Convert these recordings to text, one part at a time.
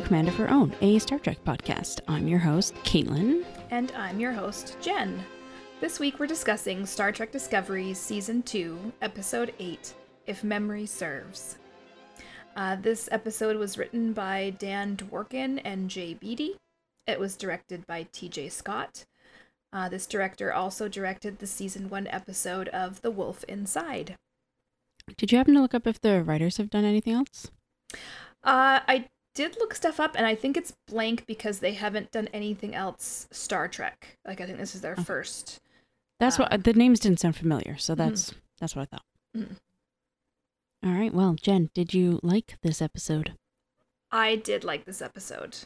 Command of Her Own, a Star Trek podcast. I'm your host, Caitlin. And I'm your host, Jenn. This week we're discussing Star Trek Discovery Season 2, Episode 8 If Memory Serves. Uh, this episode was written by Dan Dworkin and Jay Beatty. It was directed by TJ Scott. Uh, this director also directed the Season 1 episode of The Wolf Inside. Did you happen to look up if the writers have done anything else? Uh, I did look stuff up, and I think it's blank because they haven't done anything else Star Trek. Like I think this is their Okay. first. That's what Um, the names didn't sound familiar, so that's that's what I thought. Mhm. All right. Well, Jenn, did you like this episode? I did like this episode.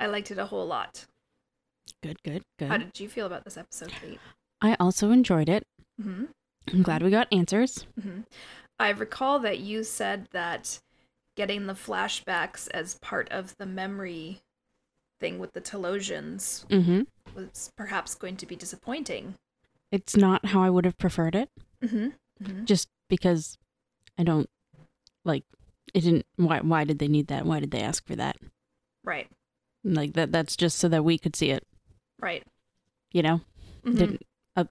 I liked it a whole lot. Good, good, good. How did you feel about this episode, Cait? I also enjoyed it. hmm I'm glad we got answers. hmm I recall that you said that getting the flashbacks as part of the memory thing with the Telosians Mm-hmm. was perhaps going to be disappointing. It's not how I would have preferred it, Mm-hmm. hmm just because I don't like it. Didn't why? Why did they need that? Why did they ask for that? Right. Like that. That's just so that we could see it. Right. You know. Mhm. Didn't. Uh,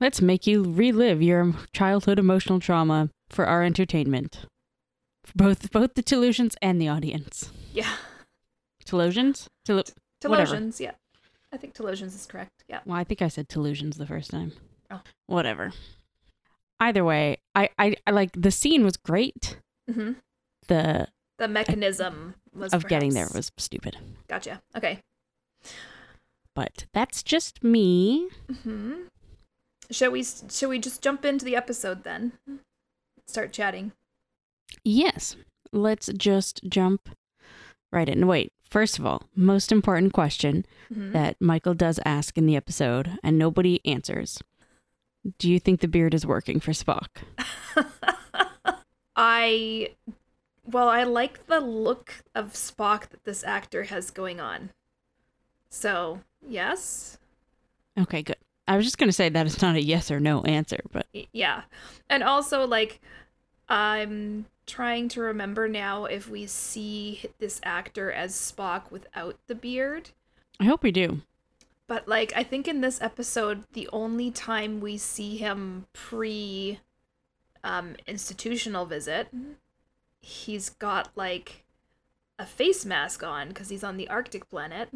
let's make you relive your childhood emotional trauma for our entertainment. For both both the Telosians and the audience. Yeah. Telosians? Tel- Whatever. Telosians, yeah. I think Telosians is correct. Yeah. well, I think I said Telosians the first time. Oh. Whatever. Either way, I, I, I like the scene was great. hmm The The mechanism was of getting there was stupid. Gotcha. Okay. But that's just me. hmm Shall we? Shall we just jump into the episode then? Start chatting. Yes. Let's just jump right in. Wait, first of all, most important question Mhm. that Michael does ask in the episode and nobody answers. Do you think the beard is working for Spock? I well, I like the look of Spock that this actor has going on. So, yes. Okay, good. I was just going to say that it's not a yes or no answer, but Yeah. And also like I'm trying to remember now if we see this actor as Spock without the beard. I hope we do. But like I think in this episode the only time we see him pre um institutional visit he's got like a face mask on cuz he's on the arctic planet.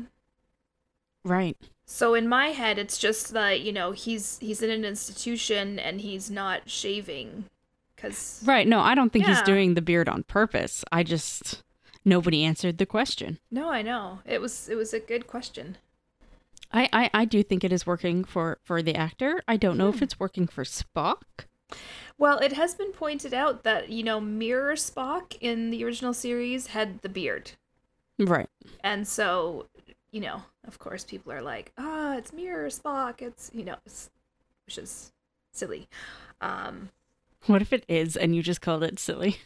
Right. So in my head it's just that, you know, he's he's in an institution and he's not shaving cuz Right. No, I don't think he's doing the beard on purpose. I just nobody answered the question. No, I know. It was it was a good question. I, I, I do think it is working for, for the actor. I don't know if Hmm. it's working for Spock. Well, it has been pointed out that, you know, Mirror Spock in the original series had the beard. Right. And so, you know, of course, people are like, ah, it's Mirror Spock. It's, you know, it's, which is silly. Um, What if it is and you just called it silly?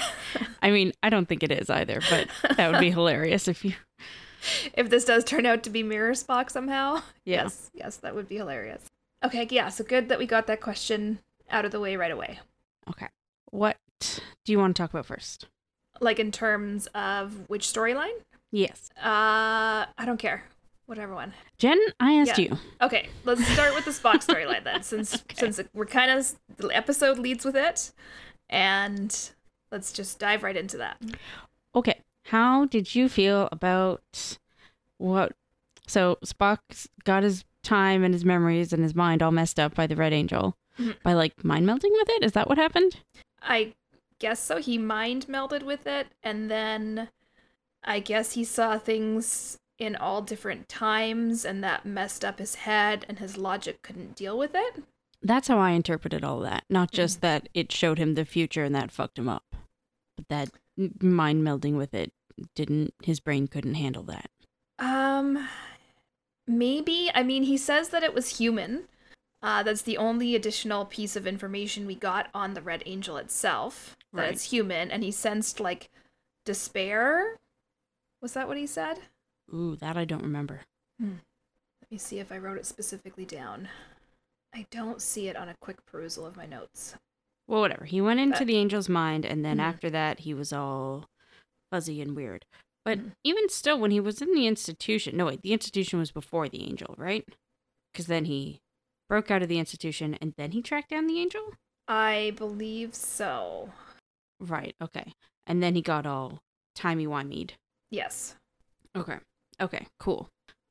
I mean, I don't think it is either, but that would be hilarious if you. if this does turn out to be Mirror Spock somehow, Yeah. yes, yes, that would be hilarious. Okay, yeah, so good that we got that question out of the way right away. Okay. What do you want to talk about first? Like in terms of which storyline? Yes. Uh, I don't care. Whatever one. Jenn, I asked Yeah. you. Okay, let's start with the Spock storyline then, since Okay. since we're kind of the episode leads with it, and let's just dive right into that. Okay. How did you feel about what? So Spock's got his time and his memories and his mind all messed up by the Red Angel Mhm. by like mind melting with it. Is that what happened? I guess so. He mind melded with it, and then I guess he saw things in all different times, and that messed up his head, and his logic couldn't deal with it. That's how I interpreted all that. Not just that it showed him the future and that fucked him up, but that mind melding with it didn't. His brain couldn't handle that. Um, maybe. I mean, he says that it was human. Uh, that's the only additional piece of information we got on the Red Angel itself. That Right. it's human, and he sensed like despair. Was that what he said? Ooh, that I don't remember. Let me see if I wrote it specifically down. I don't see it on a quick perusal of my notes. Well, whatever. He went into But- the angel's mind, and then Mhm. after that, he was all fuzzy and weird. But Mhm. even still, when he was in the institution, no, wait, the institution was before the angel, right? Because then he broke out of the institution and then he tracked down the angel? I believe so. Right, okay. And then he got all timey-wimeyed. Yes. Okay. Okay, cool.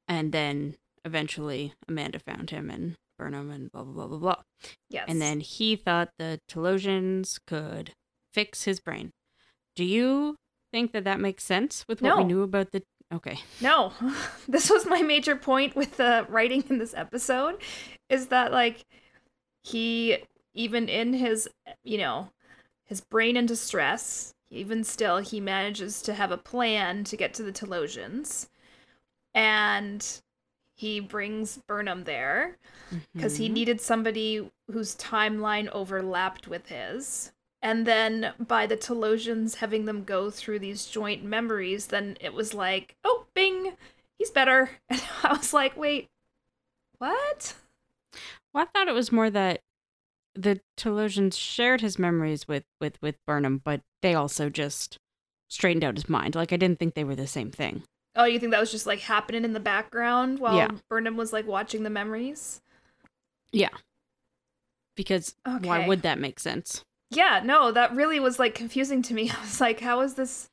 And then eventually Amanda found him and Burnham and blah, blah, blah, blah, blah. Yes. And then he thought the Telosians could fix his brain. Do you think that that makes sense with what we knew about the. Okay. No, this was my major point with the writing in this episode is that, like, he, even in his, you know, his brain in distress, even still, he manages to have a plan to get to the Telosians. And he brings Burnham there because he Mhm. needed somebody whose timeline overlapped with his. And then by the Telosians having them go through these joint memories, then it was like, oh, bing, he's better. And I was like, wait, what? Well, I thought it was more that the Telosians shared his memories with, with, with Burnham, but they also just straightened out his mind. Like, I didn't think they were the same thing. Oh, you think that was just like happening in the background while Yeah. Burnham was like watching the memories? Yeah. Because why would that make sense? Yeah, no, that really was like confusing to me. I was like, how is this?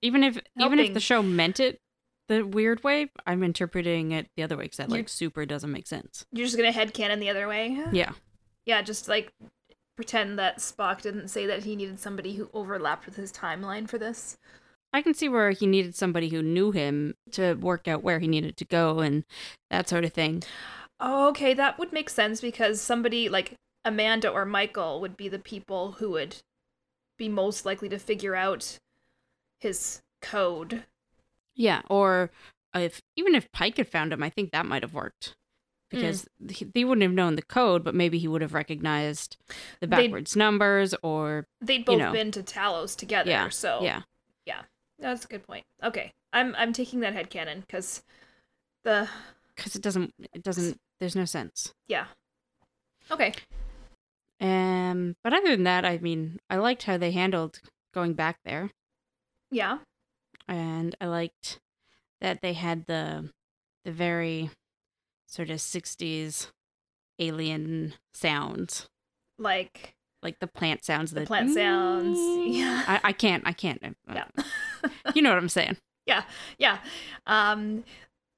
even if even if the show meant it the weird way, I'm interpreting it the other way because that You're- like super doesn't make sense. You're just gonna headcanon the other way? Yeah, Yeah, just like pretend that Spock didn't say that he needed somebody who overlapped with his timeline for this. I can see where he needed somebody who knew him to work out where he needed to go and that sort of thing. Oh, okay, that would make sense because somebody like Amanda or Michael would be the people who would be most likely to figure out his code. Yeah, or if even if Pike had found him, I think that might have worked hmm. because he, they wouldn't have known the code, but maybe he would have recognized the They'd- backwards numbers or They'd both know. been to Talos together, yeah, so yeah. That's a good point. Okay, I'm I'm taking that head headcanon because the Because it doesn't, it doesn't. There's no sense. yeah. Okay, Um, but other than that, I mean, I liked how they handled going back there. yeah, and I liked that they had the the very sort of 60s alien sounds like like the plant sounds the that plant sounds. Yeah, I, I can't I can't uh, yeah. you know what I'm saying yeah Yeah. um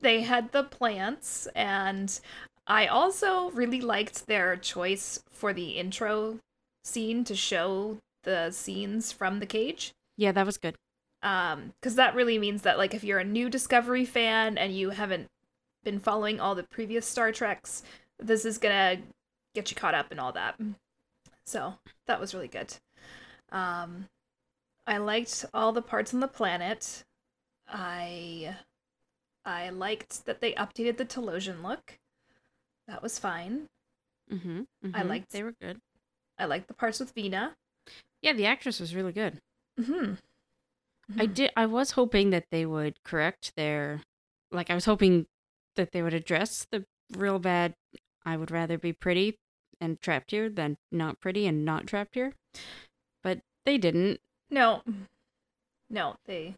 they had the plants and i also really liked their choice for the intro scene to show the scenes from the cage yeah that was good um because that really means that like if you're a new discovery fan and you haven't been following all the previous star treks this is gonna get you caught up and all that so that was really good. Um i liked all the parts on the planet. I i liked that they updated the telosian look. That was fine. Mm-hmm, I liked- they were good. I liked the parts with vina. Yeah the actress was really good. Mm-hmm. I did I was hoping that they would correct their like I was hoping that they would address the real bad I would rather be pretty and trapped here than not pretty and not trapped here. But they didn't. no no they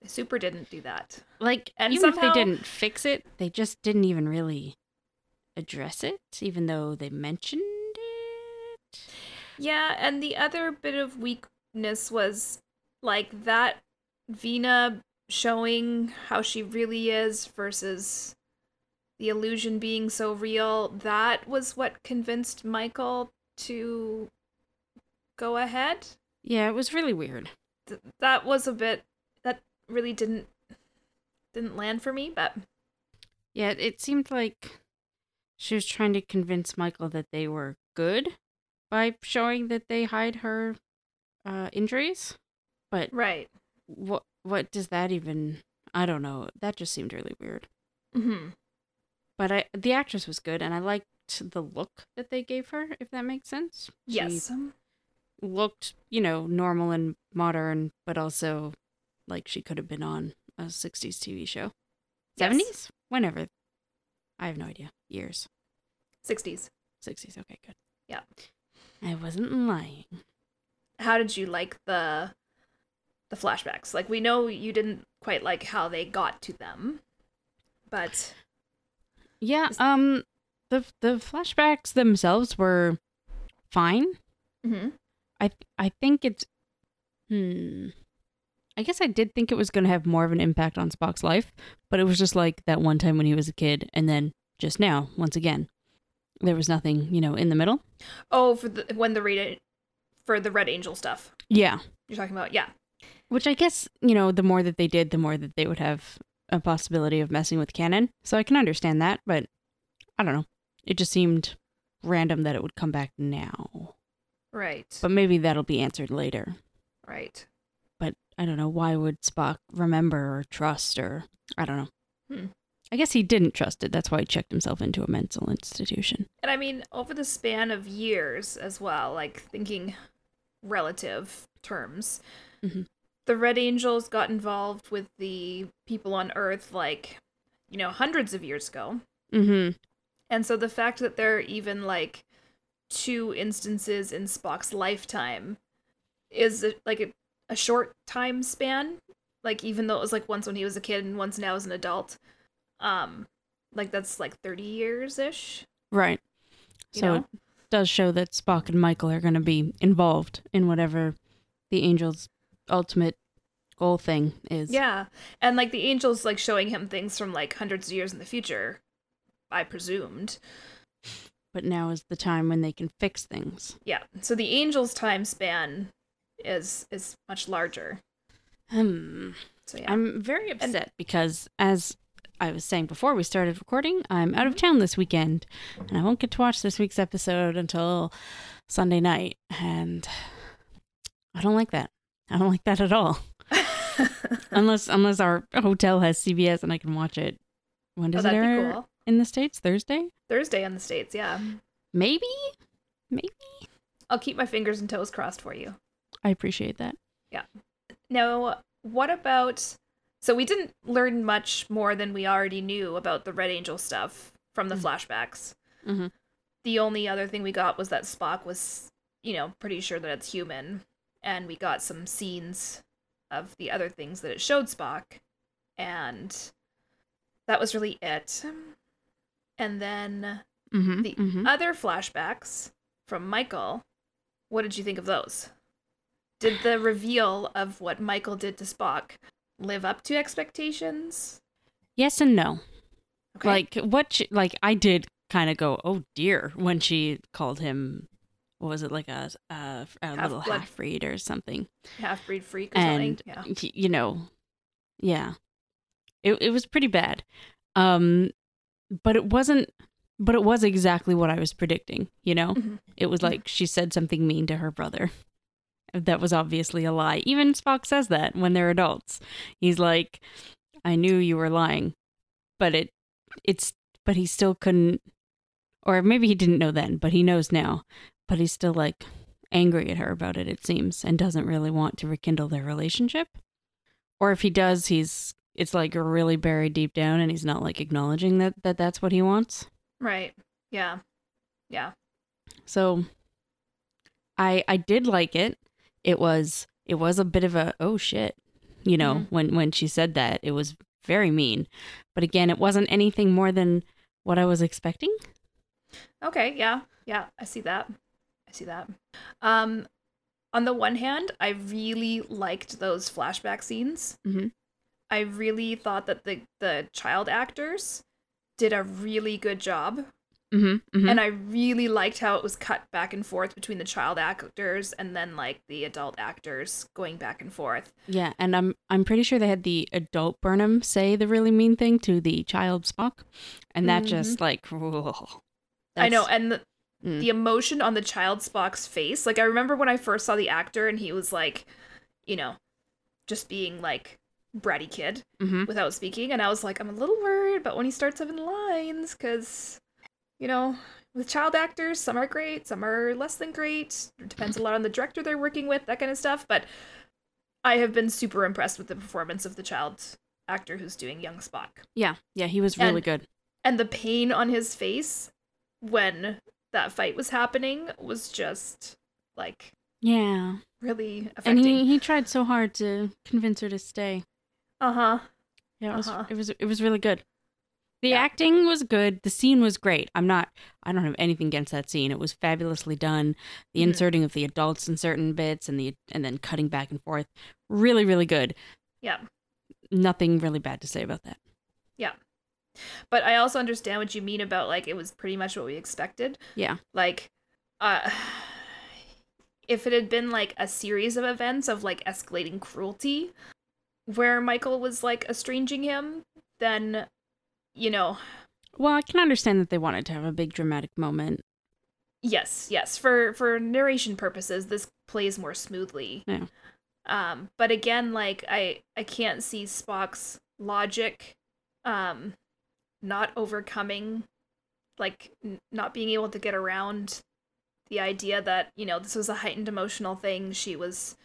they super didn't do that Like And even somehow- if they didn't fix it, they just didn't even really address it even though they mentioned it. Yeah, and the other bit of weakness was like that Vina showing how she really is versus the illusion being so real. That was what convinced Michael to go ahead. Yeah, it was really weird. Th- that was a bit that really didn't didn't land for me, but Yeah, it seemed like she was trying to convince Michael that they were good by showing that they hide her uh, injuries. But right. what what does that even? I don't know. That just seemed really weird. Mm Mhm. But I the actress was good, and I liked the look that they gave her. If that makes sense. She Yes. looked you know normal and modern, but also like she could have been on a '60s TV show. Yes. '70s, whenever. I have no idea. Years. 60s. 60s. Okay, good. Yeah. I wasn't lying. How did you like the the flashbacks. Like we know you didn't quite like how they got to them, but Yeah, um the the flashbacks themselves were fine. mm-hmm. I th- I think it's hmm I guess I did think it was going to have more of an impact on Spock's life, but it was just like that one time when he was a kid and then just now once again. There was nothing, you know, in the middle. oh, for the when the red for the Red Angel stuff Yeah. you're talking about, yeah, Which I guess, you know, the more that they did, the more that they would have a possibility of messing with canon. So I can understand that, but I don't know. It just seemed random that it would come back now. right, But maybe that'll be answered later. right. But I don't know. Why would Spock remember or trust or I don't know. Hmm. I guess he didn't trust it. That's why he checked himself into a mental institution. And I mean, over the span of years as well, like thinking relative terms, Mhm. The Red Angels got involved with the people on Earth, like, you know, hundreds of years ago. Mm-hmm. And so the fact that there are even like two instances in Spock's lifetime is a, like a, a short time span. Like even though it was like once when he was a kid and once now as an adult, um, like that's like thirty years ish. Right. You so know? it does show that Spock and Michael are going to be involved in whatever the Angel's ultimate goal thing is. Yeah, and like the angels like showing him things from like hundreds of years in the future. I presumed. But now is the time when they can fix things. Yeah. So the angels' time span is is much larger. Hmm. So yeah. I'm very upset because, as I was saying before we started recording, I'm out of town this weekend, and I won't get to watch this week's episode until Sunday night, and I don't like that. I don't like that at all. unless unless our hotel has CBS and I can watch it. When oh, does it that'd air be cool. in the states? Thursday? Thursday in the states. Yeah. Maybe. Maybe. I'll keep my fingers and toes crossed for you. I appreciate that. Yeah. Now, what about? So we didn't learn much more than we already knew about the Red Angel stuff from the Mhm. flashbacks. Mhm. The only other thing we got was that Spock was, you know, pretty sure that it's human, and we got some scenes of the other things that it showed Spock, and that was really it. And then Mm-hmm. The other flashbacks from Michael, what did you think of those? Did the reveal of what Michael did to Spock live up to expectations? Yes and no. Okay. Like what? She, like I did kind of go, oh dear, when she called him. What was it like a a, a little Half-blood. half breed or something? half breed freak and. Yeah. you know, yeah, it it was pretty bad. Um, but it wasn't. But it was exactly what I was predicting. You know, Mhm. it was like she said something mean to her brother. That was obviously a lie. Even Spock says that when they're adults. He's like, "I knew you were lying," but it, it's, but he still couldn't, or maybe he didn't know then, but he knows now. But he's still like angry at her about it. It seems, and doesn't really want to rekindle their relationship. Or if he does, he's it's like really buried deep down, and he's not like acknowledging that that that's what he wants. Right. Yeah. Yeah. So I I did like it. It was it was a bit of a oh shit. You know, Mhm. when when she said that, it was very mean. But again, it wasn't anything more than what I was expecting. Okay. Yeah. Yeah. I see that. I see that. Um, on the one hand, I really liked those flashback scenes. Mhm. I really thought that the the child actors did a really good job Mm-hmm, and I really liked how it was cut back and forth between the child actors and then like the adult actors going back and forth. yeah, and I'm I'm pretty sure they had the adult Burnham say the really mean thing to the child Spock, and that Mhm. just like I know, and the, Mm. the emotion on the child Spock's face. Like I remember when I first saw the actor and he was like, you know, just being like bratty kid Mhm. without speaking, and I was like, I'm a little worried, but when he starts having lines, because you know. With child actors, some are great, some are less than great. It depends a lot on the director they're working with, that kind of stuff. But I have been super impressed with the performance of the child actor who's doing young Spock. yeah, yeah, he was really And- good. And the pain on his face when that fight was happening was just like Yeah. really And he, he tried so hard to convince her to stay. uh huh. Yeah, it was Uh-huh. it was it was really good. The Yeah. acting was good. The scene was great. I'm not I don't have anything against that scene. It was fabulously done. The Mhm. inserting of the adults in certain bits and the and then cutting back and forth. Really, really good. Yeah. Nothing really bad to say about that. But I also understand what you mean about like it was pretty much what we expected. Yeah. Like, uh, if it had been like a series of events of like escalating cruelty, where Michael was like estranging him, then, you know, Well, I can understand that they wanted to have a big dramatic moment. yes, yes, for for narration purposes, this plays more smoothly. Yeah. Um, but again, like I I can't see Spock's logic, um, not overcoming, like n- not being able to get around the idea that you know this was a heightened emotional thing. She was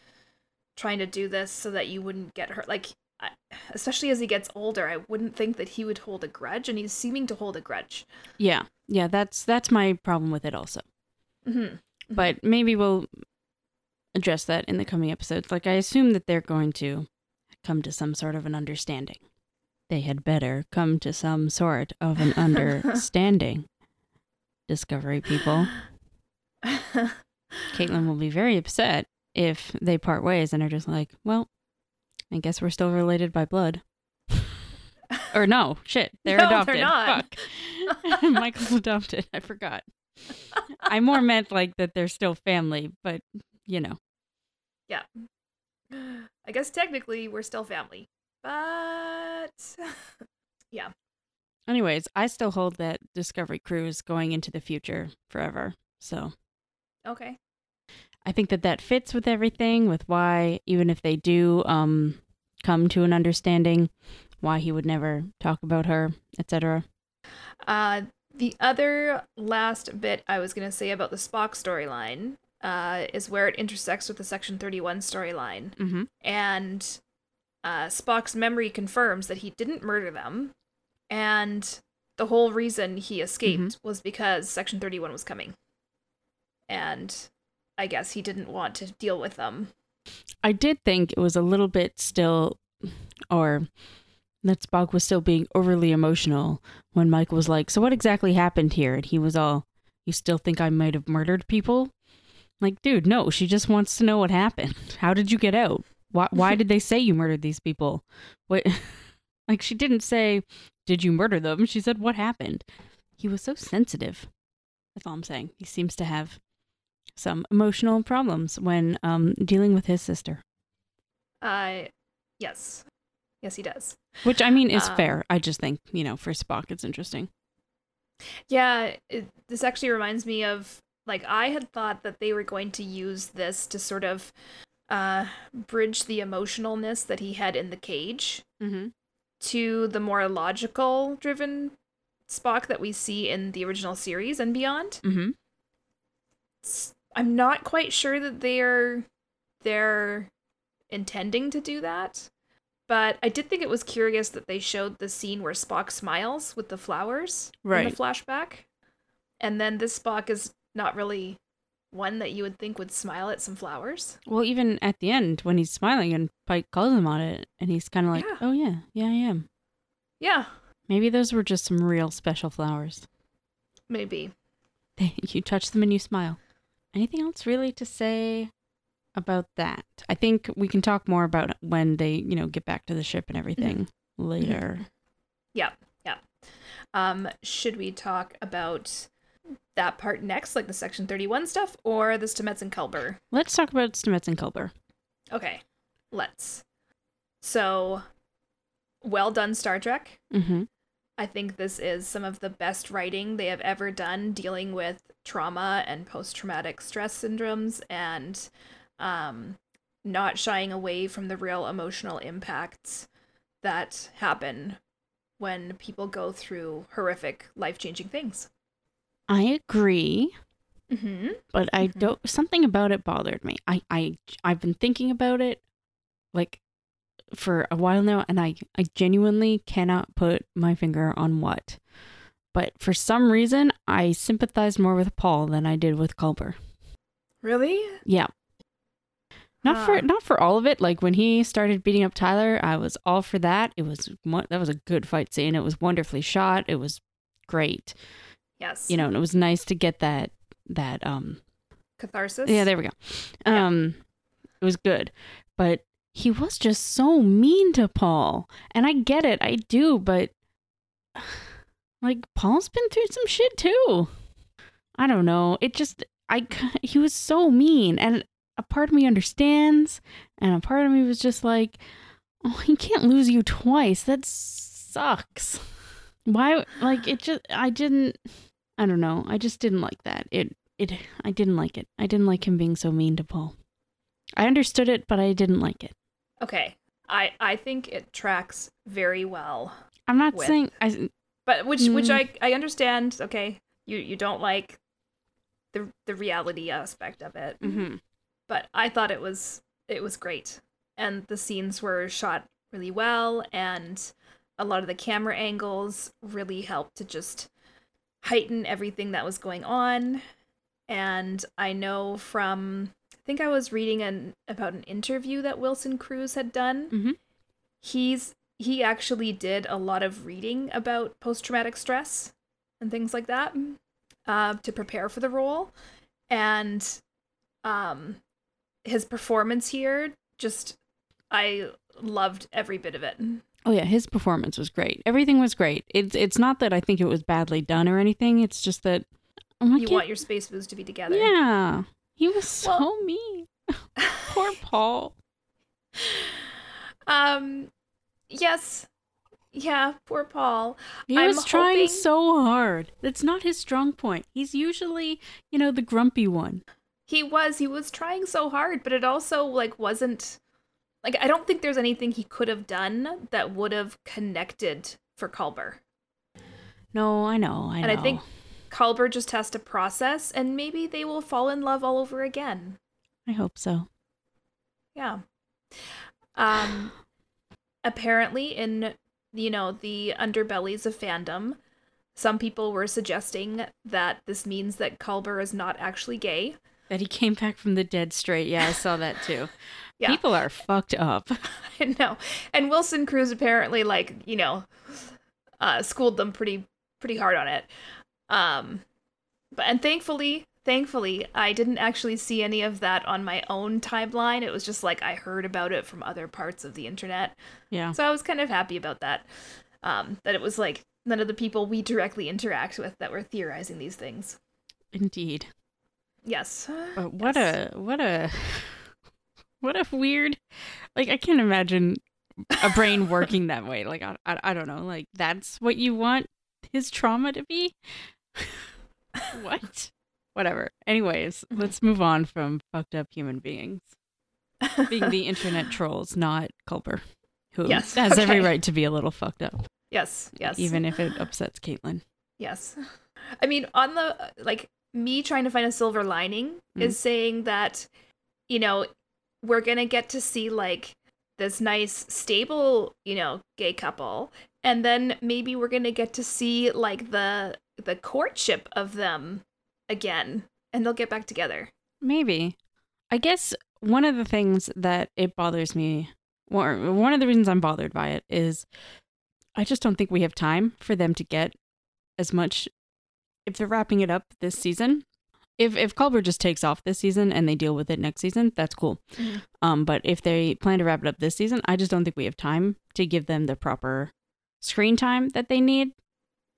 trying to do this so that you wouldn't get hurt. Like, I, especially as he gets older, I wouldn't think that he would hold a grudge, and he's seeming to hold a grudge. Yeah. Yeah, that's that's my problem with it also. Mm-hmm. But maybe we'll address that in the coming episodes. Like I assume that they're going to come to some sort of an understanding. They had better come to some sort of an understanding. Discovery people. Caitlin will be very upset if they part ways and are just like, well, I guess we're still related by blood. or no, shit, they're No, they're adopted. not. Fuck. Michael's adopted. I forgot. I more meant like that they're still family, but you know. Yeah. I guess technically we're still family, but yeah. Anyways, I still hold that Discovery crew is going into the future forever. So okay. I think that that fits with everything, with why even if they do um come to an understanding, why he would never talk about her, etc. Uh, the other last bit I was gonna say about the Spock storyline uh, is where it intersects with the Section Thirty One storyline, Mm-hmm. and uh, Spock's memory confirms that he didn't murder them, and the whole reason he escaped was because Section Thirty One was coming, and I guess he didn't want to deal with them. I did think it was a little bit still, or that Spock was still being overly emotional when Mike was like, So what exactly happened here? And he was all, You still think I might have murdered people? Like, dude, no, she just wants to know what happened. How did you get out? Why, why did they say you murdered these people? What? Like, she didn't say, Did you murder them? She said, What happened? He was so sensitive. That's all I'm saying. He seems to have some emotional problems when um, dealing with his sister. Uh, yes, yes, he does. Which I mean is Um, fair. I just think, you know, for Spock, it's interesting. Yeah, it, this actually reminds me of like I had thought that they were going to use this to sort of uh bridge the emotionalness that he had in the cage Mm-hmm. to the more logical driven Spock that we see in the original series and beyond. Mm-hmm. I'm not quite sure that they're they're intending to do that. But I did think it was curious that they showed the scene where Spock smiles with the flowers in the flashback. And then this Spock is not really one that you would think would smile at some flowers. Well, even at the end when he's smiling and Pike calls him on it, and he's kind of like, Yeah. "Oh yeah, yeah, I am." Yeah, Maybe those were just some real special flowers. maybe. You touch them and you smile. Anything else really to say about that? I think we can talk more about when they, you know, get back to the ship and everything later. Yeah, yeah. Um, should we talk about that part next, like the Section 31 stuff, or the Stamets and Culber? Let's talk about Stamets and Culber. Okay, let's. So, well done, Star Trek. Mm-hmm. I think this is some of the best writing they have ever done dealing with trauma and post traumatic stress syndromes and um, not shying away from the real emotional impacts that happen when people go through horrific, life changing things. I agree. Mm-hmm. but I Mhm. don't. Something about it bothered me. I I I've been thinking about it, like, for a while now, and I I genuinely cannot put my finger on what. But for some reason, I sympathized more with Paul than I did with Culber. Really? Yeah, Not Huh. for not for all of it. Like when he started beating up Tyler, I was all for that. It was that was a good fight scene. It was wonderfully shot. It was great. Yes. You know, and it was nice to get that that um catharsis. yeah, there we go. Yeah. Um it was good. But he was just so mean to Paul. And I get it. I do, but like Paul's been through some shit too. I don't know. It just I he was so mean and a part of me understands and a part of me was just like, "Oh, he can't lose you twice. That sucks." Why like it just I didn't I don't know. I just didn't like that. It it I didn't like it. I didn't like him being so mean to Paul. I understood it, but I didn't like it. Okay. I I think it tracks very well. I'm not With- saying I But which which Mm. I I understand. Okay. You you don't like the the reality aspect of it. mhm. But I thought it was it was great. And the scenes were shot really well and a lot of the camera angles really helped to just heighten everything that was going on. And I know from I think I was reading an about an interview that Wilson Cruz had done. Mhm. He's he actually did a lot of reading about post traumatic stress and things like that uh, to prepare for the role, and um, his performance here just I loved every bit of it. Oh yeah, his performance was great. Everything was great. It's it's not that I think it was badly done or anything. It's just that oh You want your space booze to be together. Yeah. He was so Well- mean. Poor Paul. um. Yes. Yeah. Poor Paul. He I'm was trying hoping- so hard. That's not his strong point. He's usually, you know, the grumpy one. He was. He was trying so hard, but it also like wasn't. Like I don't think there's anything he could have done that would have connected for Culber. No, I know, I know. And I think Culber just has to process, and maybe they will fall in love all over again. I hope so. Yeah. Um apparently in you know the underbellies of fandom, some people were suggesting that this means that Culber is not actually gay. That he came back from the dead straight. Yeah, I saw that too. Yeah. People are fucked up. I know. And Wilson Cruz apparently like, you know, uh schooled them pretty pretty hard on it. Um but and thankfully, thankfully, I didn't actually see any of that on my own timeline. It was just like I heard about it from other parts of the internet. Yeah. So I was kind of happy about that. Um, that it was like none of the people we directly interact with that were theorizing these things. Indeed. Yes. But what Yes. a what a what a weird like I can't imagine a brain working that way. Like I, I I don't know. Like that's what you want his trauma to be? what? Whatever. Anyways, Mhm. let's move on from fucked up human beings. Being the internet trolls, not Culber, who Yes, has every right to be a little fucked up, yes. Yes. even if it upsets Caitlin. Yes. I mean, on the like me trying to find a silver lining Mm. is saying that you know, we're going to get to see like this nice stable, you know, gay couple and then maybe we're going to get to see like the the courtship of them again and they'll get back together. Maybe. I guess one of the things that it bothers me, or one of the reasons I'm bothered by it, is I just don't think we have time for them to get as much. If they're wrapping it up this season, if if Culber just takes off this season and they deal with it next season, that's cool. Mhm. Um, but if they plan to wrap it up this season, I just don't think we have time to give them the proper screen time that they need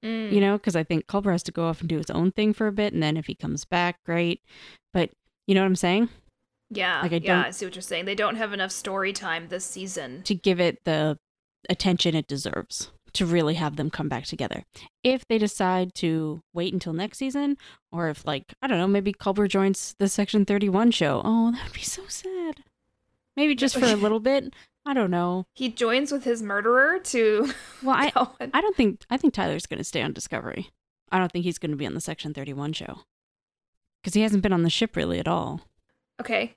Mm. you know, because I think Culber has to go off and do his own thing for a bit, and then if he comes back, great. But you know what I'm saying? Yeah, Like, I yeah, I see what you're saying. They don't have enough story time this season. To give it the attention it deserves to really have them come back together. If they decide to wait until next season, or if like I don't know, maybe Culber joins the Section 31 show. Oh, that would be so sad. Maybe just for a little bit. I don't know. He joins with his murderer to Well, I and- I don't think I think Tyler's going to stay on Discovery. I don't think he's going to be on the Section 31 show because he hasn't been on the ship really at all. Okay.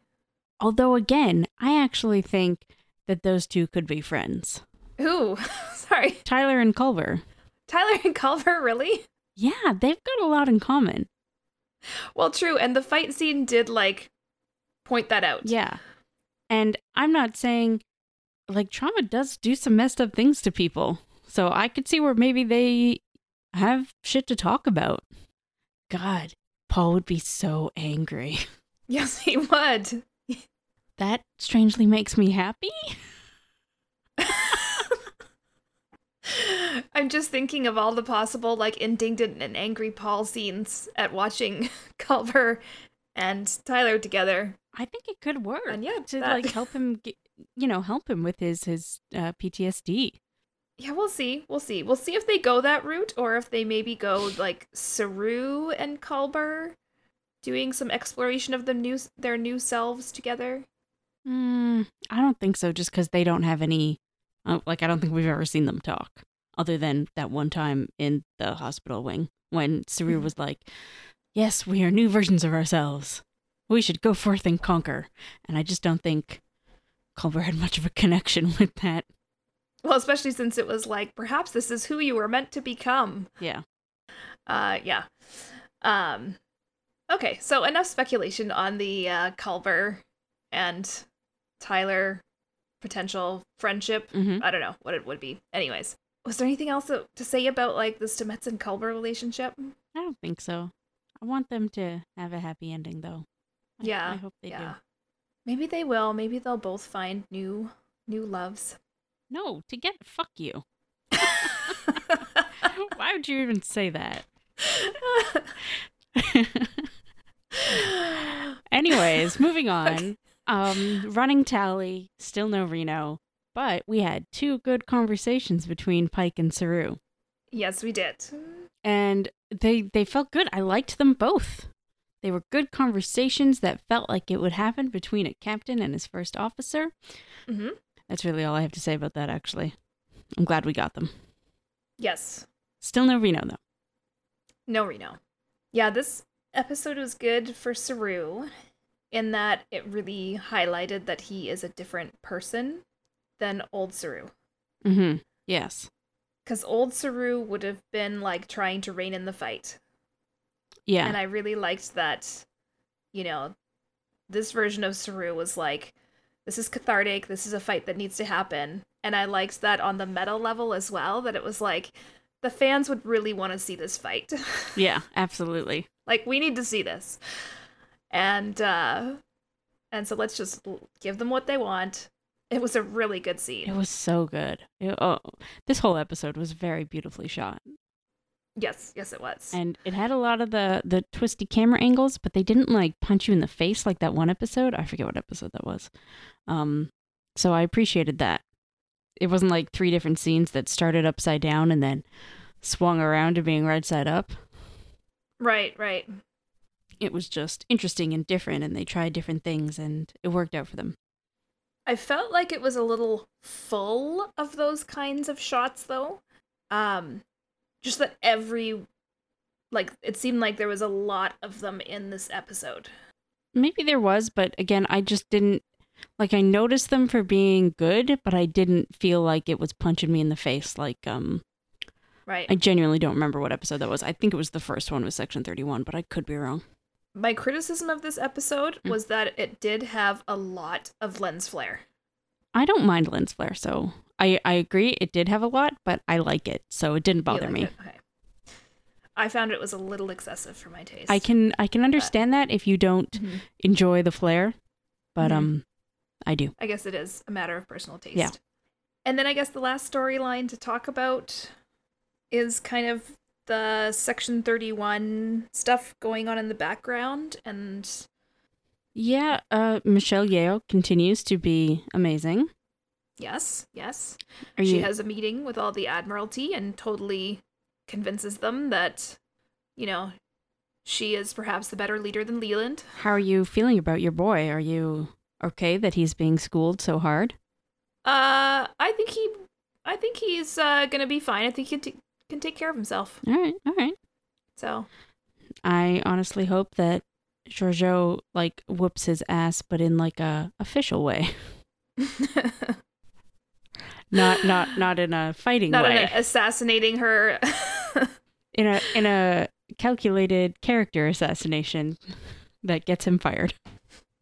Although, again, I actually think that those two could be friends. Ooh, sorry. Tyler and Culber. Tyler and Culber, really? Yeah, they've got a lot in common. Well, true. And the fight scene did like point that out. Yeah. And I'm not saying like trauma does do some messed up things to people. So I could see where maybe they have shit to talk about. God, Paul would be so angry. Yes, he would. That strangely makes me happy. I'm just thinking of all the possible like indignant and angry Paul scenes at watching Culber and Tyler together. I think it could work. And yeah, to that- like help him get, you know, help him with his his uh, PTSD. Yeah, we'll see. We'll see. We'll see if they go that route or if they maybe go like Saru and Culber doing some exploration of them new their new selves together. Mm, I don't think so. Just because they don't have any, uh, like, I don't think we've ever seen them talk, other than that one time in the hospital wing when Saru Mhm. was like, "Yes, we are new versions of ourselves. We should go forth and conquer." And I just don't think Culber had much of a connection with that. Well, especially since it was like perhaps this is who you were meant to become. Yeah. Uh yeah. Um okay, so enough speculation on the uh Culber and Tyler potential friendship. hmm I don't know what it would be. Anyways, was there anything else to say about like the Stamets and Culber relationship? I don't think so. I want them to have a happy ending, though. I- Yeah, I hope they yeah. Maybe they will. Maybe they'll both find new new loves. No, to get Fuck you. Why would you even say that? Anyways, moving on. Um, running tally, still no Reno, but we had two good conversations between Pike and Saru, yes, we did. and they they felt good. I liked them both. They were good conversations that felt like it would happen between a captain and his first officer. hmm That's really all I have to say about that. Actually, I'm glad we got them. Yes. Still no Reno though. No Reno. Yeah, this episode was good for Saru in that it really highlighted that he is a different person than old Saru. Mm-hmm. Yes. Because old Saru would have been like trying to rein in the fight. Yeah. And I really liked that, you know, this version of Saru was like, this is cathartic, this is a fight that needs to happen. And I liked that on the meta level as well, that it was like, the fans would really want to see this fight. yeah. Absolutely. like, we need to see this. And, uh, and so let's just give them what they want. It was a really good scene. It was so good. It- oh, this whole episode was very beautifully shot. yes, yes, it was. and it had a lot of the the twisty camera angles but they didn't like punch you in the face like that one episode i forget what episode that was um so i appreciated that it wasn't like three different scenes that started upside down and then swung around to being right side up right, right. It was just interesting and different and they tried different things and it worked out for them I felt like it was a little full of those kinds of shots though. Um just that every like it seemed like there was a lot of them in this episode. maybe there was but again i just didn't like i noticed them for being good but i didn't feel like it was punching me in the face like um Right. I genuinely don't remember what episode that was. I think it was the first one with Section 31, but I could be wrong. My criticism of this episode Mm. was that it did have a lot of lens flare. I don't mind lens flare, so I, I agree it did have a lot, but I like it, so it didn't bother me. Okay. I found it was a little excessive for my taste. I can I can understand that if you don't Mhm. enjoy the flare, but Mhm. um I do. I guess it is a matter of personal taste. Yeah. And then I guess the last storyline to talk about is kind of the Section 31 stuff going on in the background. And Yeah, uh Michelle Yeoh continues to be amazing. yes, yes, Are she you has a meeting with all the Admiralty and totally convinces them that, you know, she is perhaps the better leader than Leland. how are you feeling about your boy? Are you okay that he's being schooled so hard? Uh, I think he, I think he's uh, gonna be fine. I think he t- can take care of himself. All right, all right. So I honestly hope that Georgiou like whoops his ass, but in like a official way, not not not in a fighting not way, a- assassinating her. in a in a calculated character assassination that gets him fired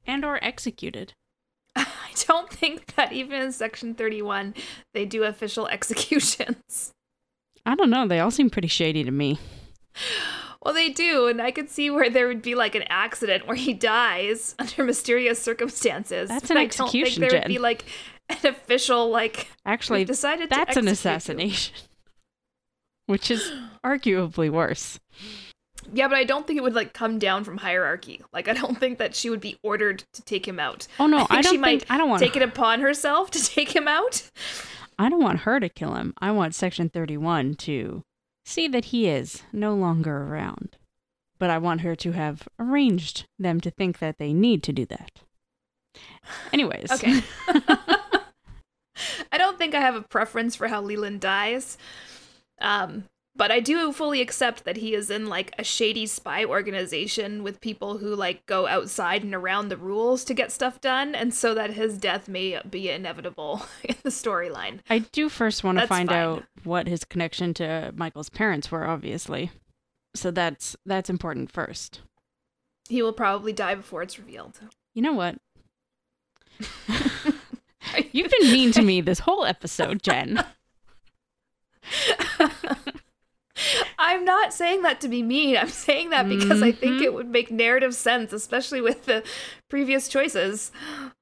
and or executed. I don't think that even in Section 31 they do official executions. I don't know. They all seem pretty shady to me. Well, they do, and I could see where there would be like an accident where he dies under mysterious circumstances. That's an but I don't think there Jenn. would be like an official like Actually, decided to that's an assassination, which is arguably worse. Yeah, but I don't think it would like come down from hierarchy. Like I don't think that she would be ordered to take him out. Oh no, think I, don't might think I don't want Take it upon herself to take him out. I don't want her to kill him. I want Section 31 to see that he is no longer around. But I want her to have arranged them to think that they need to do that. Anyways. Okay. I don't think I have a preference for how Leland dies. Um, but I do fully accept that he is in like a shady spy organization with people who like go outside and around the rules to get stuff done, and so that his death may be inevitable in the storyline. I do first want to find fine. out what his connection to Michael's parents were, obviously. So that's that's important first. He will probably die before it's revealed. You know what? You've been mean to me this whole episode, Jenn. I'm not saying that to be mean. I'm saying that because I think it mm-hmm. would make narrative sense, especially with the previous choices.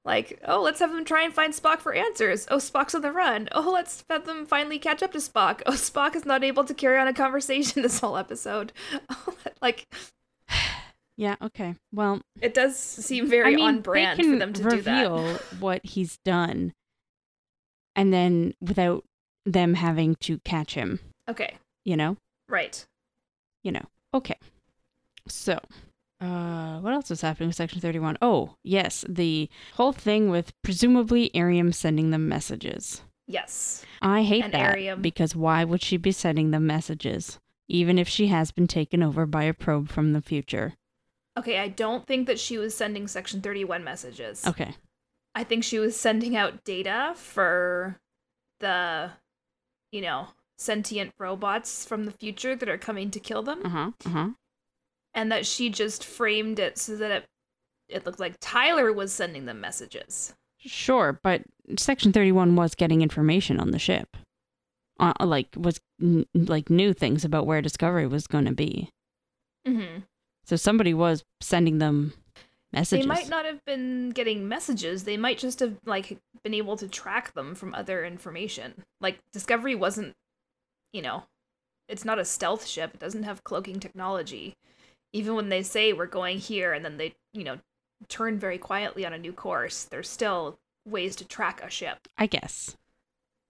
Like, oh, let's have them try and find Spock for answers. Oh, Spock's on the run. Oh, let's have them finally catch up to Spock. Oh, Spock is not able to carry on a conversation this whole episode. like, Yeah, okay. Well, it does seem very I mean, on brand for them to do reveal that. what he's done, and then without them having to catch him. Okay, You know, right. you know. Okay. So, uh, what else was happening with Section Thirty-One? Oh, yes, the whole thing with presumably Airiam sending them messages. Yes. I hate And that Airiam. because why would she be sending them messages, even if she has been taken over by a probe from the future? Okay, I don't think that she was sending Section 31 messages. Okay. I think she was sending out data for the, you know, sentient robots from the future that are coming to kill them, Uh huh. Uh huh. and that she just framed it so that it it looked like Tyler was sending them messages. Sure, but Section 31 was getting information on the ship. Uh, like, was n- like new things about where Discovery was going to be. Mm-hmm. So somebody was sending them messages. They might not have been getting messages. They might just have like been able to track them from other information. Like Discovery wasn't, you know, it's not a stealth ship. It doesn't have cloaking technology. Even when they say we're going here and then they, you know, turn very quietly on a new course, there's still ways to track a ship. I guess.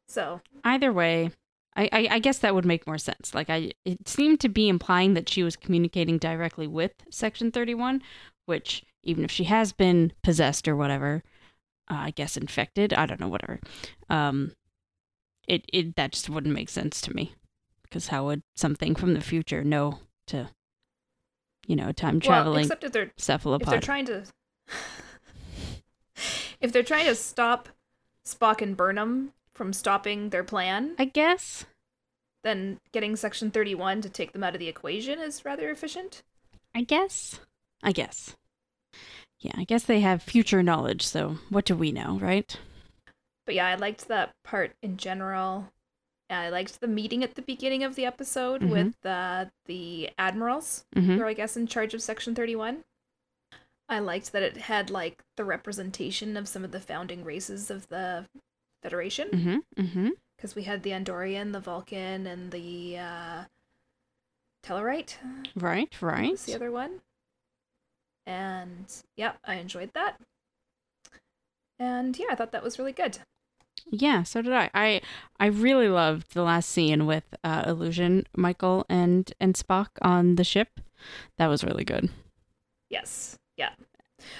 So, Either way, I, I, I guess that would make more sense. Like, I it seemed to be implying that she was communicating directly with Section 31, which, even if she has been possessed or whatever, uh, I guess infected, I don't know, whatever. Um, it, it that just wouldn't make sense to me. Because how would something from the future know to, you know, time well, traveling except if they're if they're trying to if they're trying to stop Spock and Burnham from stopping their plan, I guess. then getting section 31 to take them out of the equation is rather efficient. I guess. I guess. Yeah, I guess they have future knowledge, so what do we know, right? But yeah, I liked that part in general. I liked the meeting at the beginning of the episode Mhm. with uh, the admirals Mm-hmm. who are, I guess, in charge of Section 31. I liked that it had, like, the representation of some of the founding races of the Federation. Mm-hmm. Mm-hmm. Because we had the Andorian, the Vulcan, and the uh, Tellarite. Right, right. was the other one? And yeah, I enjoyed that. And yeah, I thought that was really good. Yeah, so did I. I I really loved the last scene with uh, Illusion, Michael, and and Spock on the ship. That was really good. Yes. Yeah.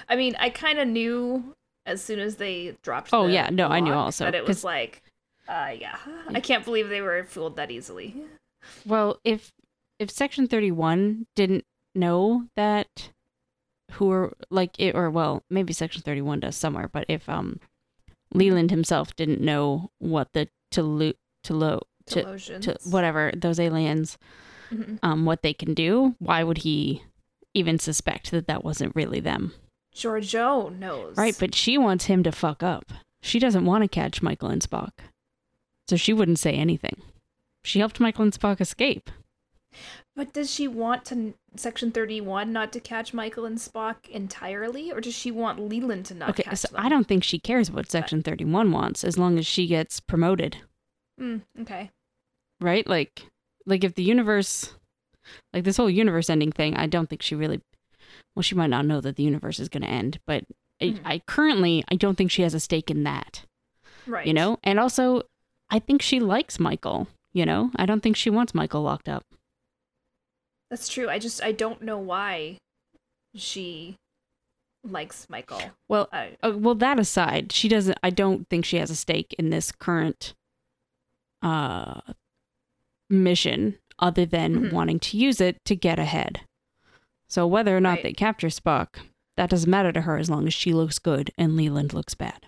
I mean, I kind of knew as soon as they dropped. Oh, the yeah, no, I knew also, that it was like, uh, yeah, I can't believe they were fooled that easily. Well, if if Section Thirty One didn't know that who are like it, or well, maybe Section Thirty One does somewhere, but if um Leland himself didn't know what the to to lo to to whatever those aliens Mhm. um what they can do, why would he even suspect that that wasn't really them? Georgiou knows. Right, but she wants him to fuck up. she doesn't want to catch Michael and Spock. So she wouldn't say anything. She helped Michael and Spock escape. But does she want to Section 31 not to catch Michael and Spock entirely or does she want Leland to not okay, catch so them? I don't think she cares what Section 31 wants as long as she gets promoted, Mm, okay. right? Like like if the universe like this whole universe ending thing, I don't think she really well she might not know that the universe is going to end, but Mhm. I, I currently I don't think she has a stake in that. Right. you know and also i think she likes michael you know i don't think she wants michael locked up That's true. I just I don't know why she likes Michael. well I, uh, well that aside she doesn't i don't think she has a stake in this current uh mission other than Mhm. wanting to use it to get ahead so whether or not Right. they capture spock that doesn't matter to her as long as she looks good and leland looks bad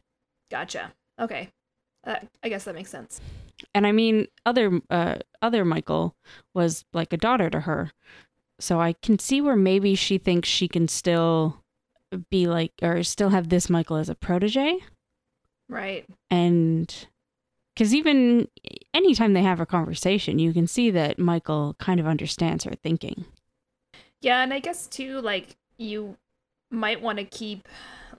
gotcha. Okay. Uh, I guess that makes sense. And i mean other uh other michael was like a daughter to her so i can see where maybe she thinks she can still be like or still have this michael as a protege Right. and because even anytime they have a conversation you can see that michael kind of understands her thinking Yeah, and I guess too, like you might want to keep,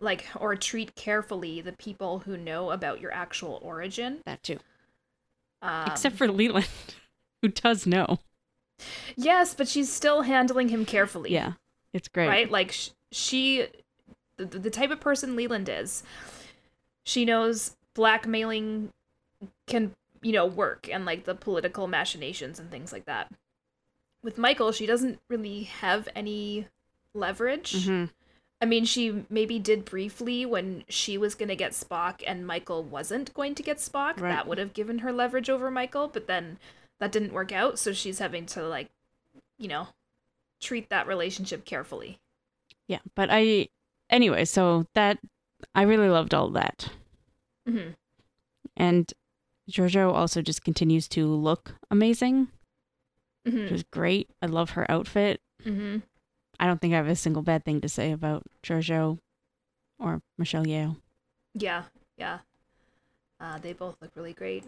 like, or treat carefully the people who know about your actual origin. that too Um, except for leland who does know yes, but she's still handling him carefully. yeah it's great right? Like sh- she, the, the type of person Leland is, she knows blackmailing can you know work and like the political machinations and things like that. With Michael, she doesn't really have any leverage. Mhm. I mean, she maybe did briefly when she was going to get Spock and Michael wasn't going to get Spock. Right. That would have given her leverage over Michael, but then that didn't work out, so she's having to like, you know, treat that relationship carefully. yeah but i anyway so that i really loved all that hmm And Georgiou also just continues to look amazing, hmm which is great. I love her outfit. hmm I don't think I have a single bad thing to say about Georgiou or Michelle Yeoh. Yeah, yeah. Uh, they both look really great.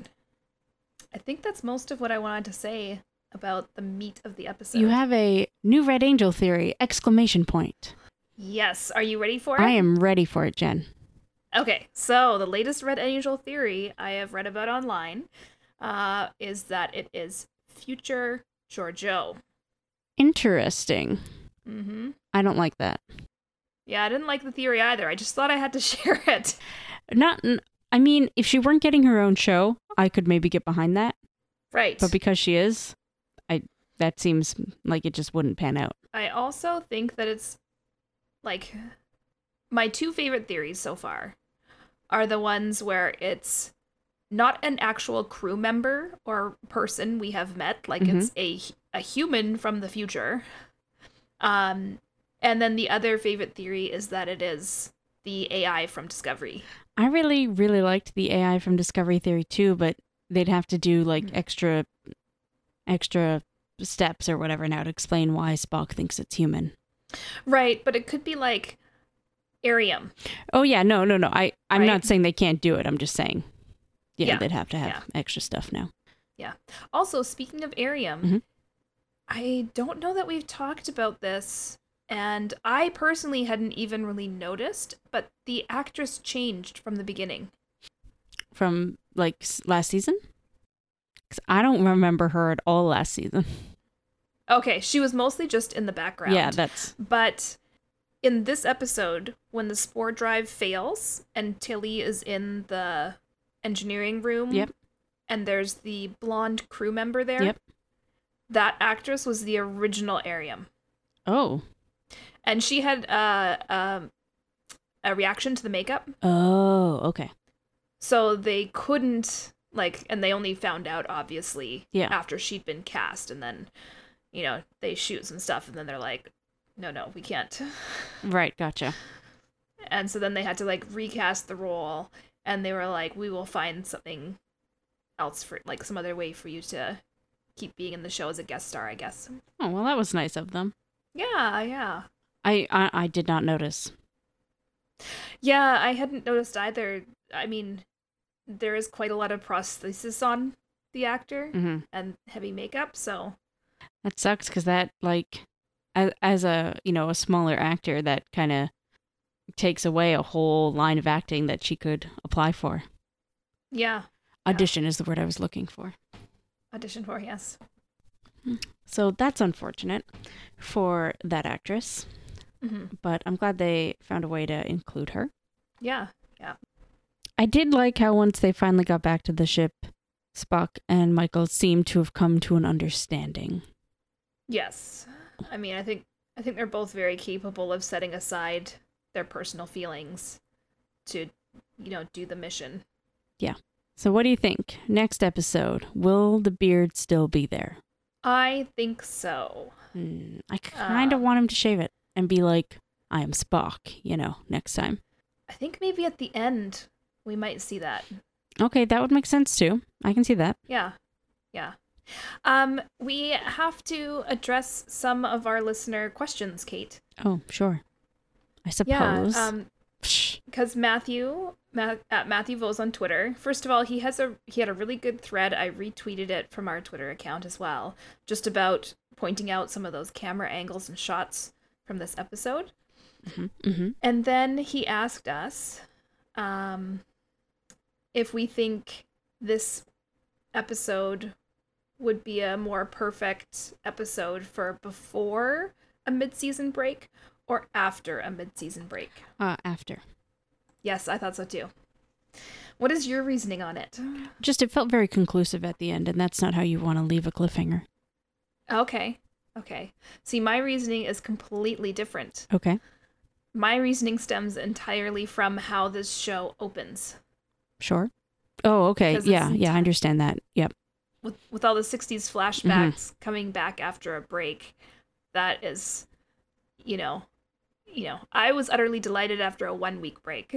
I think that's most of what I wanted to say about the meat of the episode. You have a new Red Angel theory! Exclamation point. yes. Are you ready for it? I am ready for it, Jenn. Okay, so the latest Red Angel theory I have read about online uh, is that it is future Georgiou. Interesting. Mm-hmm. I don't like that. Yeah, I didn't like the theory either. I just thought I had to share it. Not. I mean, if she weren't getting her own show, I could maybe get behind that. Right. But because she is, I that seems like it just wouldn't pan out. I also think that it's like my two favorite theories so far are the ones where it's not an actual crew member or person we have met, like it's a a human from the future. Um and then the other favorite theory is that it is the AI from Discovery. I really, really liked the AI from Discovery Theory too, but they'd have to do like Mm. extra, extra steps or whatever now to explain why Spock thinks it's human. Right, but it could be like Airiam. Oh yeah, no, no, no. I, I'm Right. not saying they can't do it. I'm just saying, yeah, Yeah, they'd have to have yeah. extra stuff now. Yeah. Also, speaking of Airiam, Mhm. I don't know that we've talked about this, and I personally hadn't even really noticed, but the actress changed from the beginning. From like last season, because I don't remember her at all last season. Okay, she was mostly just in the background. Yeah, that's But in this episode, when the spore drive fails and Tilly is in the engineering room, Yep. and there's the blonde crew member there, Yep. That actress was the original Airiam. oh and she had uh, um, a reaction to the makeup oh okay so they couldn't like and they only found out obviously Yeah. after she'd been cast and then you know they shoot some stuff and then they're like no no we can't right, gotcha. and so then they had to like recast the role and they were like we will find something else for like some other way for you to keep being in the show as a guest star i guess Oh well, that was nice of them. yeah yeah I I, I did not notice. Yeah, I hadn't noticed either I mean, there is quite a lot of prosthesis on the actor hmm and heavy makeup, so That sucks because that like as, as a you know a smaller actor that kind of takes away a whole line of acting that she could apply for. yeah, Audition is the word I was looking for. Audition for yes. So that's unfortunate for that actress, hmm but I'm glad they found a way to include her. Yeah, yeah. I did like how once they finally got back to the ship, Spock and Michael seemed to have come to an understanding. yes. I mean, I think I think they're both very capable of setting aside their personal feelings to, you know, do the mission. So what do you think? Next episode, will the beard still be there? I think so. Hmm, I kind of Uh. want him to shave it and be like, I am Spock, you know, next time. I think maybe at the end we might see that. Okay, that would make sense too. I can see that. Yeah. Yeah. Um, we have to address some of our listener questions, Cait. Oh, sure. I suppose. Yeah. Um, because Matthew Ma- at Matthew Vose on Twitter. First of all, he has a he had a really good thread. I retweeted it from our Twitter account as well, just about pointing out some of those camera angles and shots from this episode. mhm, mhm. And then he asked us um, if we think this episode would be a more perfect episode for before a mid-season break or after a mid-season break. Uh, after. Yes, I thought so too. What is your reasoning on it? Just it felt very conclusive at the end, and that's not how you want to leave a cliffhanger. Okay. Okay. See, my reasoning is completely different. Okay. My reasoning stems entirely from how this show opens. Sure. Oh, okay. Yeah, yeah, I understand that. Yep. With with all the 60s flashbacks coming back after a break, that is you know, you know, I was utterly delighted after a 1 week break.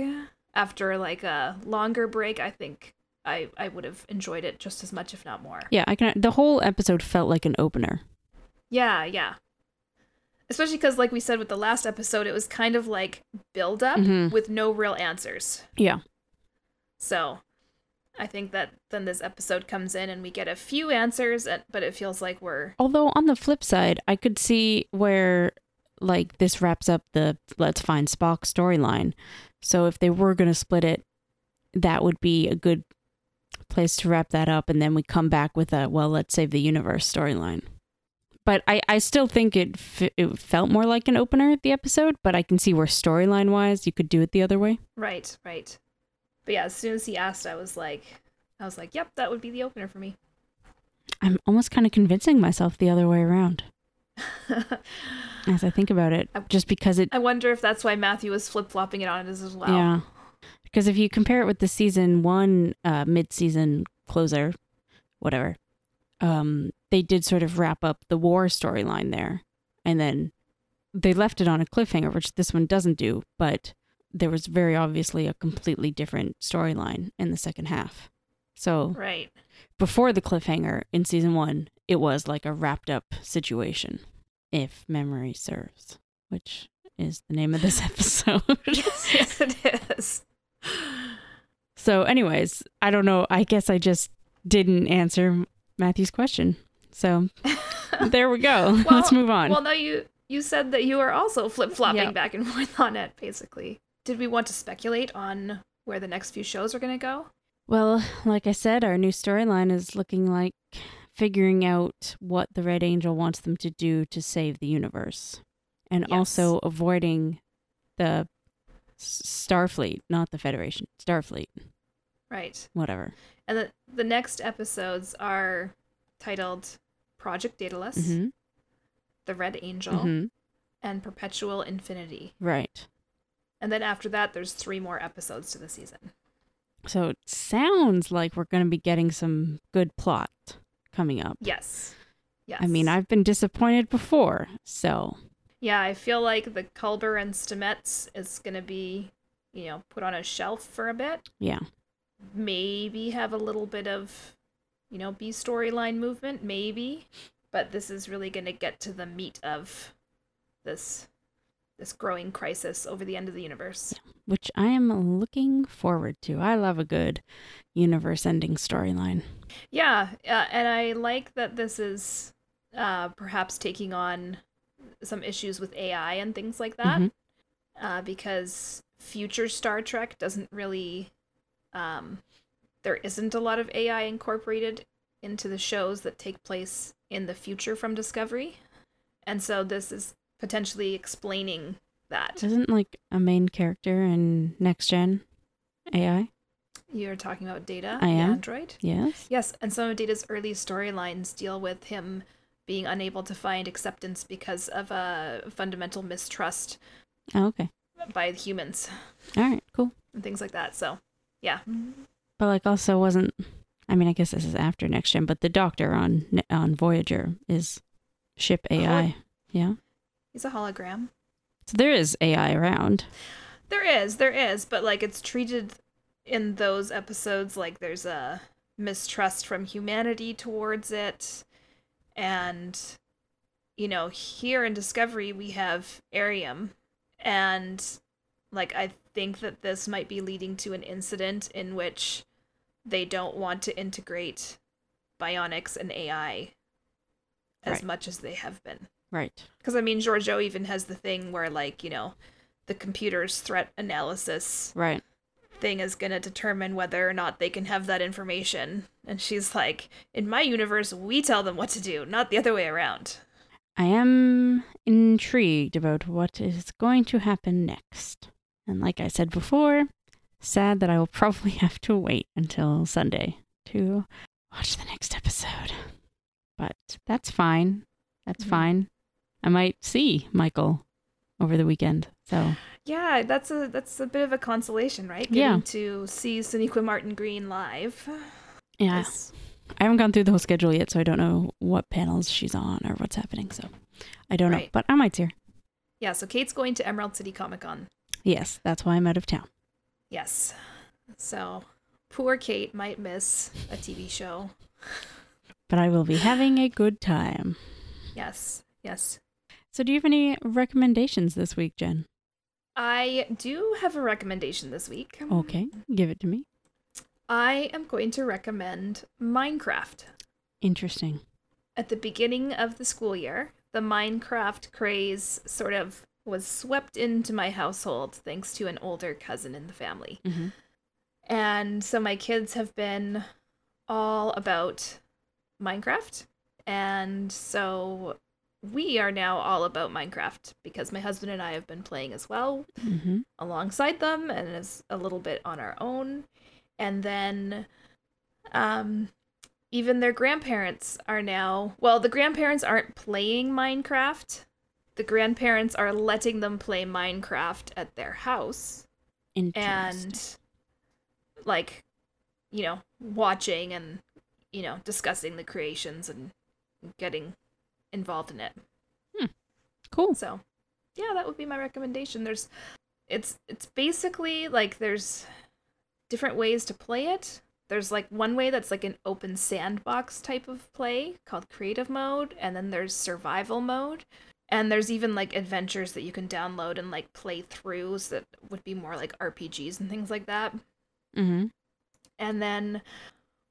After like a longer break, I think I I would have enjoyed it just as much if not more. Yeah, I can. The whole episode felt like an opener. Yeah, yeah. Especially because, like we said with the last episode, it was kind of like build up Mhm. with no real answers. Yeah. So I think that then this episode comes in and we get a few answers, and- but it feels like we're. Although on the flip side, I could see where like this wraps up the let's find Spock storyline. So if they were going to split it, that would be a good place to wrap that up and then we come back with a well, let's save the universe storyline. But I, I still think it f- it felt more like an opener at the episode, but I can see where storyline wise you could do it the other way. Right, right. But yeah, as soon as he asked, I was like, I was like, yep, that would be the opener for me. I'm almost kind of convincing myself the other way around as I think about it, just because it I wonder if that's why Matthew was flip flopping it on it as well. Yeah. Because if you compare it with the season one uh, mid season closer, whatever, um, they did sort of wrap up the war storyline there. And then they left it on a cliffhanger, which this one doesn't do, but there was very obviously a completely different storyline in the second half. So Right. before the cliffhanger in season one, it was like a wrapped up situation, if memory serves, which is the name of this episode. yes, yes, it is. So, anyways, I don't know. I guess I just didn't answer Matthew's question. So there we go. Let's move on. Well, no, you you said that you were also flip flopping Yep. back and forth on it, basically. Did we want to speculate on where the next few shows are going to go? Well, like I said, our new storyline is looking like figuring out what the Red Angel wants them to do to save the universe, and Yes. also avoiding the Starfleet, not the Federation. Starfleet, Right. whatever. And the the next episodes are titled Project Daedalus, hmm The Red Angel, hmm and Perpetual Infinity. Right. And then after that, there's three more episodes to the season. So it sounds like we're going to be getting some good plot coming up. Yes. Yes. I mean, I've been disappointed before, so Yeah, I feel like the Culber and Stamets is going to be, you know, put on a shelf for a bit. yeah. maybe have a little bit of, you know, B storyline movement, maybe. But this is really going to get to the meat of this this growing crisis over the end of the universe. Which I am looking forward to. I love a good universe ending storyline. Yeah, uh, and I like that this is uh, perhaps taking on some issues with AI and things like that, Mhm. uh, because future Star Trek doesn't really, um, there isn't a lot of AI incorporated into the shows that take place in the future from Discovery, and so this is potentially explaining that. Isn't like a main character in Next Gen AI? You're talking about Data, I am. android. Yes. Yes, and some of Data's early storylines deal with him being unable to find acceptance because of a fundamental mistrust Oh, okay. by humans All right. Cool. and things like that. So, yeah. But like, also wasn't. I mean, I guess this is after Next Gen, but the Doctor on on Voyager is ship AI. Yeah. He's a hologram. So there is AI around. There is, there is, but like it's treated in those episodes like there's a mistrust from humanity towards it. And, you know, here in Discovery, we have Airiam. And, like, I think that this might be leading to an incident in which they don't want to integrate bionics and AI as Right. much as they have been. Right. Because I mean, Georgiou even has the thing where, like, you know, the computer's threat analysis Right. thing is going to determine whether or not they can have that information. And she's like, in my universe, we tell them what to do, not the other way around. I am intrigued about what is going to happen next. And like I said before, sad that I will probably have to wait until Sunday to watch the next episode. But that's fine. That's Mhm. fine. I might see Michael over the weekend. So, Yeah, that's a that's a bit of a consolation, right? Getting Yeah. to see Sonequa Martin Green live. yeah. is- I haven't gone through the whole schedule yet, so I don't know what panels she's on or what's happening. So, I don't know. But I might see her. Yeah, so Cait's going to Emerald City Comic Con. Yes, that's why I'm out of town. Yes. So poor Cait might miss a TV show. But I will be having a good time. Yes. Yes. So, do you have any recommendations this week, Jenn? I do have a recommendation this week. Okay, give it to me. I am going to recommend Minecraft. Interesting. At the beginning of the school year, the Minecraft craze sort of was swept into my household thanks to an older cousin in the family. Mm-hmm. And so my kids have been all about Minecraft. And so we are now all about Minecraft because my husband and I have been playing as well Mm-hmm. alongside them and as a little bit on our own. And then um even their grandparents are now well, the grandparents aren't playing Minecraft. The grandparents are letting them play Minecraft at their house and like you know watching and you know discussing the creations and getting involved in it Hmm. cool. so yeah that would be my recommendation there's it's it's basically like there's different ways to play it there's like one way that's like an open sandbox type of play called creative mode and then there's survival mode and there's even like adventures that you can download and like play through so that would be more like rpgs and things like that Mm-hmm. and then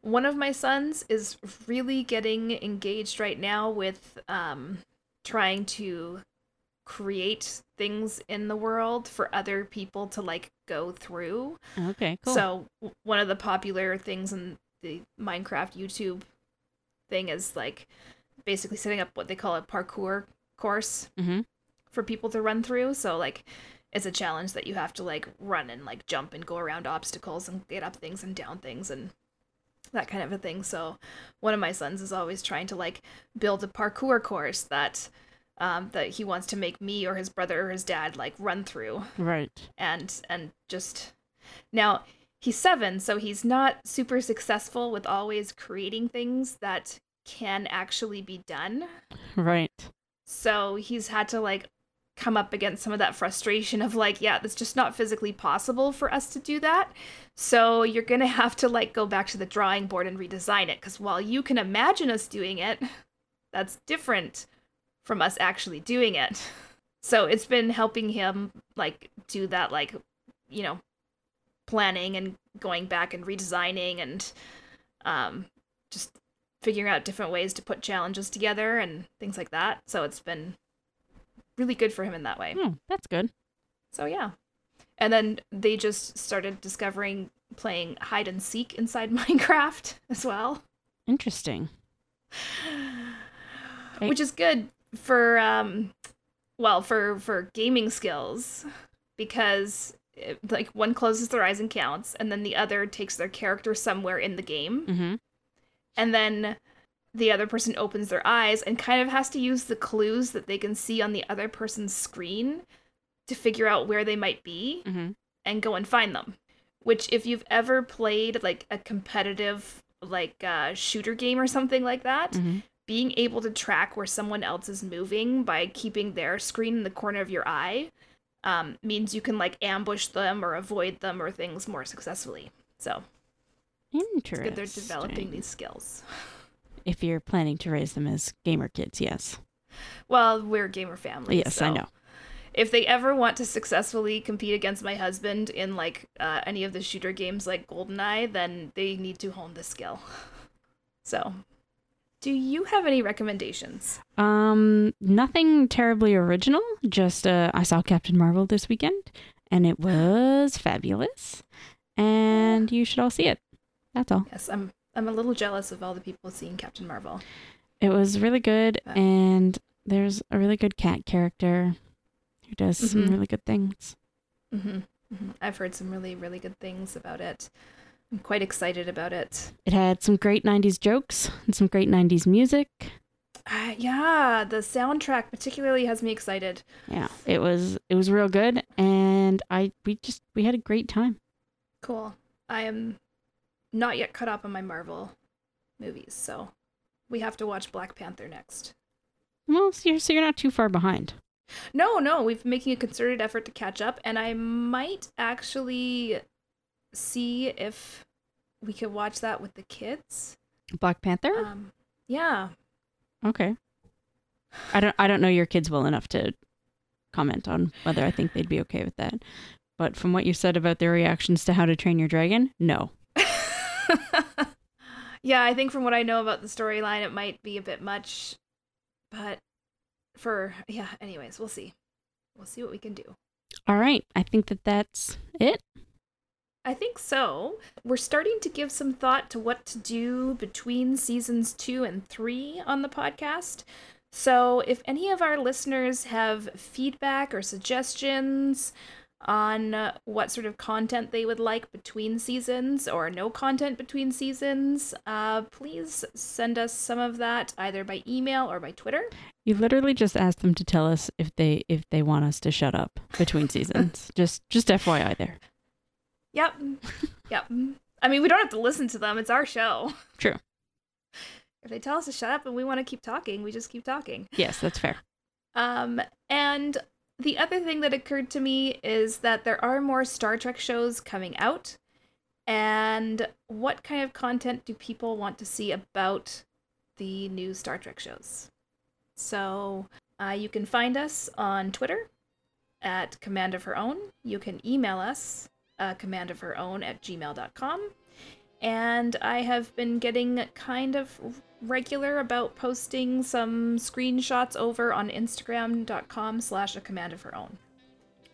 one of my sons is really getting engaged right now with um, trying to create things in the world for other people to like go through. Okay, cool. So w- one of the popular things in the Minecraft YouTube thing is like basically setting up what they call a parkour course mm-hmm. for people to run through. So like it's a challenge that you have to like run and like jump and go around obstacles and get up things and down things and that kind of a thing. So one of my sons is always trying to like build a parkour course that um, that he wants to make me or his brother or his dad like run through Right. and and just now he's seven so he's not super successful with always creating things that can actually be done Right. so he's had to like come up against some of that frustration of like, yeah, that's just not physically possible for us to do that. So you're going to have to like go back to the drawing board and redesign it cuz while you can imagine us doing it, that's different from us actually doing it. So it's been helping him like do that like you know planning and going back and redesigning and um just figuring out different ways to put challenges together and things like that. So it's been really good for him in that way. Hmm, that's good. So yeah. And then they just started discovering playing hide and seek inside Minecraft as well. Interesting. Which is good for um well, for for gaming skills because it, like one closes their eyes and counts and then the other takes their character somewhere in the game Mm-hmm. and then the other person opens their eyes and kind of has to use the clues that they can see on the other person's screen to figure out where they might be Mm-hmm. and go and find them. Which, if you've ever played like a competitive like uh, shooter game or something like that, Mm-hmm. being able to track where someone else is moving by keeping their screen in the corner of your eye um, means you can like ambush them or avoid them or things more successfully. So it's Interesting. good they're developing these skills. If you're planning to raise them as gamer kids, yes. Well, we're gamer family. yes, I know. If they ever want to successfully compete against my husband in like uh, any of the shooter games like GoldenEye, then they need to hone the skill. So, do you have any recommendations? Um, nothing terribly original. Just uh, I saw Captain Marvel this weekend, and it was fabulous. And you should all see it. That's all. Yes, I'm. I'm a little jealous of all the people seeing Captain Marvel. It was really good, Uh. and there's a really good cat character who does some Mhm. really good things. hmm hmm I've heard some really, really good things about it. I'm quite excited about it. It had some great '90s jokes and some great '90s music. Uh, yeah, the soundtrack particularly has me excited. Yeah, it was it was real good, and I we just we had a great time. Cool. I am not yet caught up on my Marvel movies, so we have to watch Black Panther next. Well, so you're, so you're not too far behind. No, no, we've been making a concerted effort to catch up, and I might actually see if we could watch that with the kids. Black Panther. Um, yeah, Okay. I don't I don't know your kids well enough to comment on whether I think they'd be okay with that. But from what you said about their reactions to How to Train Your Dragon, no. yeah, I think from what I know about the storyline, it might be a bit much, but for yeah. Anyways, we'll see. We'll see what we can do. All right, I think that that's it. I think so. We're starting to give some thought to what to do between seasons two and three on the podcast. So, if any of our listeners have feedback or suggestions on what sort of content they would like between seasons or no content between seasons, uh, please send us some of that either by email or by Twitter. You literally just asked them to tell us if they if they want us to shut up between seasons. just just FYI there. Yep. yep. I mean, we don't have to listen to them, it's our show. True. If they tell us to shut up and we want to keep talking, we just keep talking. Yes, that's fair. Um, and the other thing that occurred to me is that there are more Star Trek shows coming out. And what kind of content do people want to see about the new Star Trek shows? So uh, you can find us on Twitter at Command of Her Own. You can email us, uh, command of her own at gmail.com. And I have been getting kind of regular about posting some screenshots over on instagram.com slash a command of her own.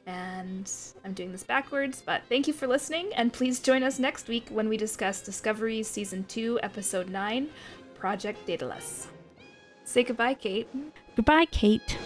And i'm doing this backwards but thank you for listening and please join us next week when we discuss discovery season 2 episode 9 project daedalus. Say goodbye Cait. Goodbye, Cait.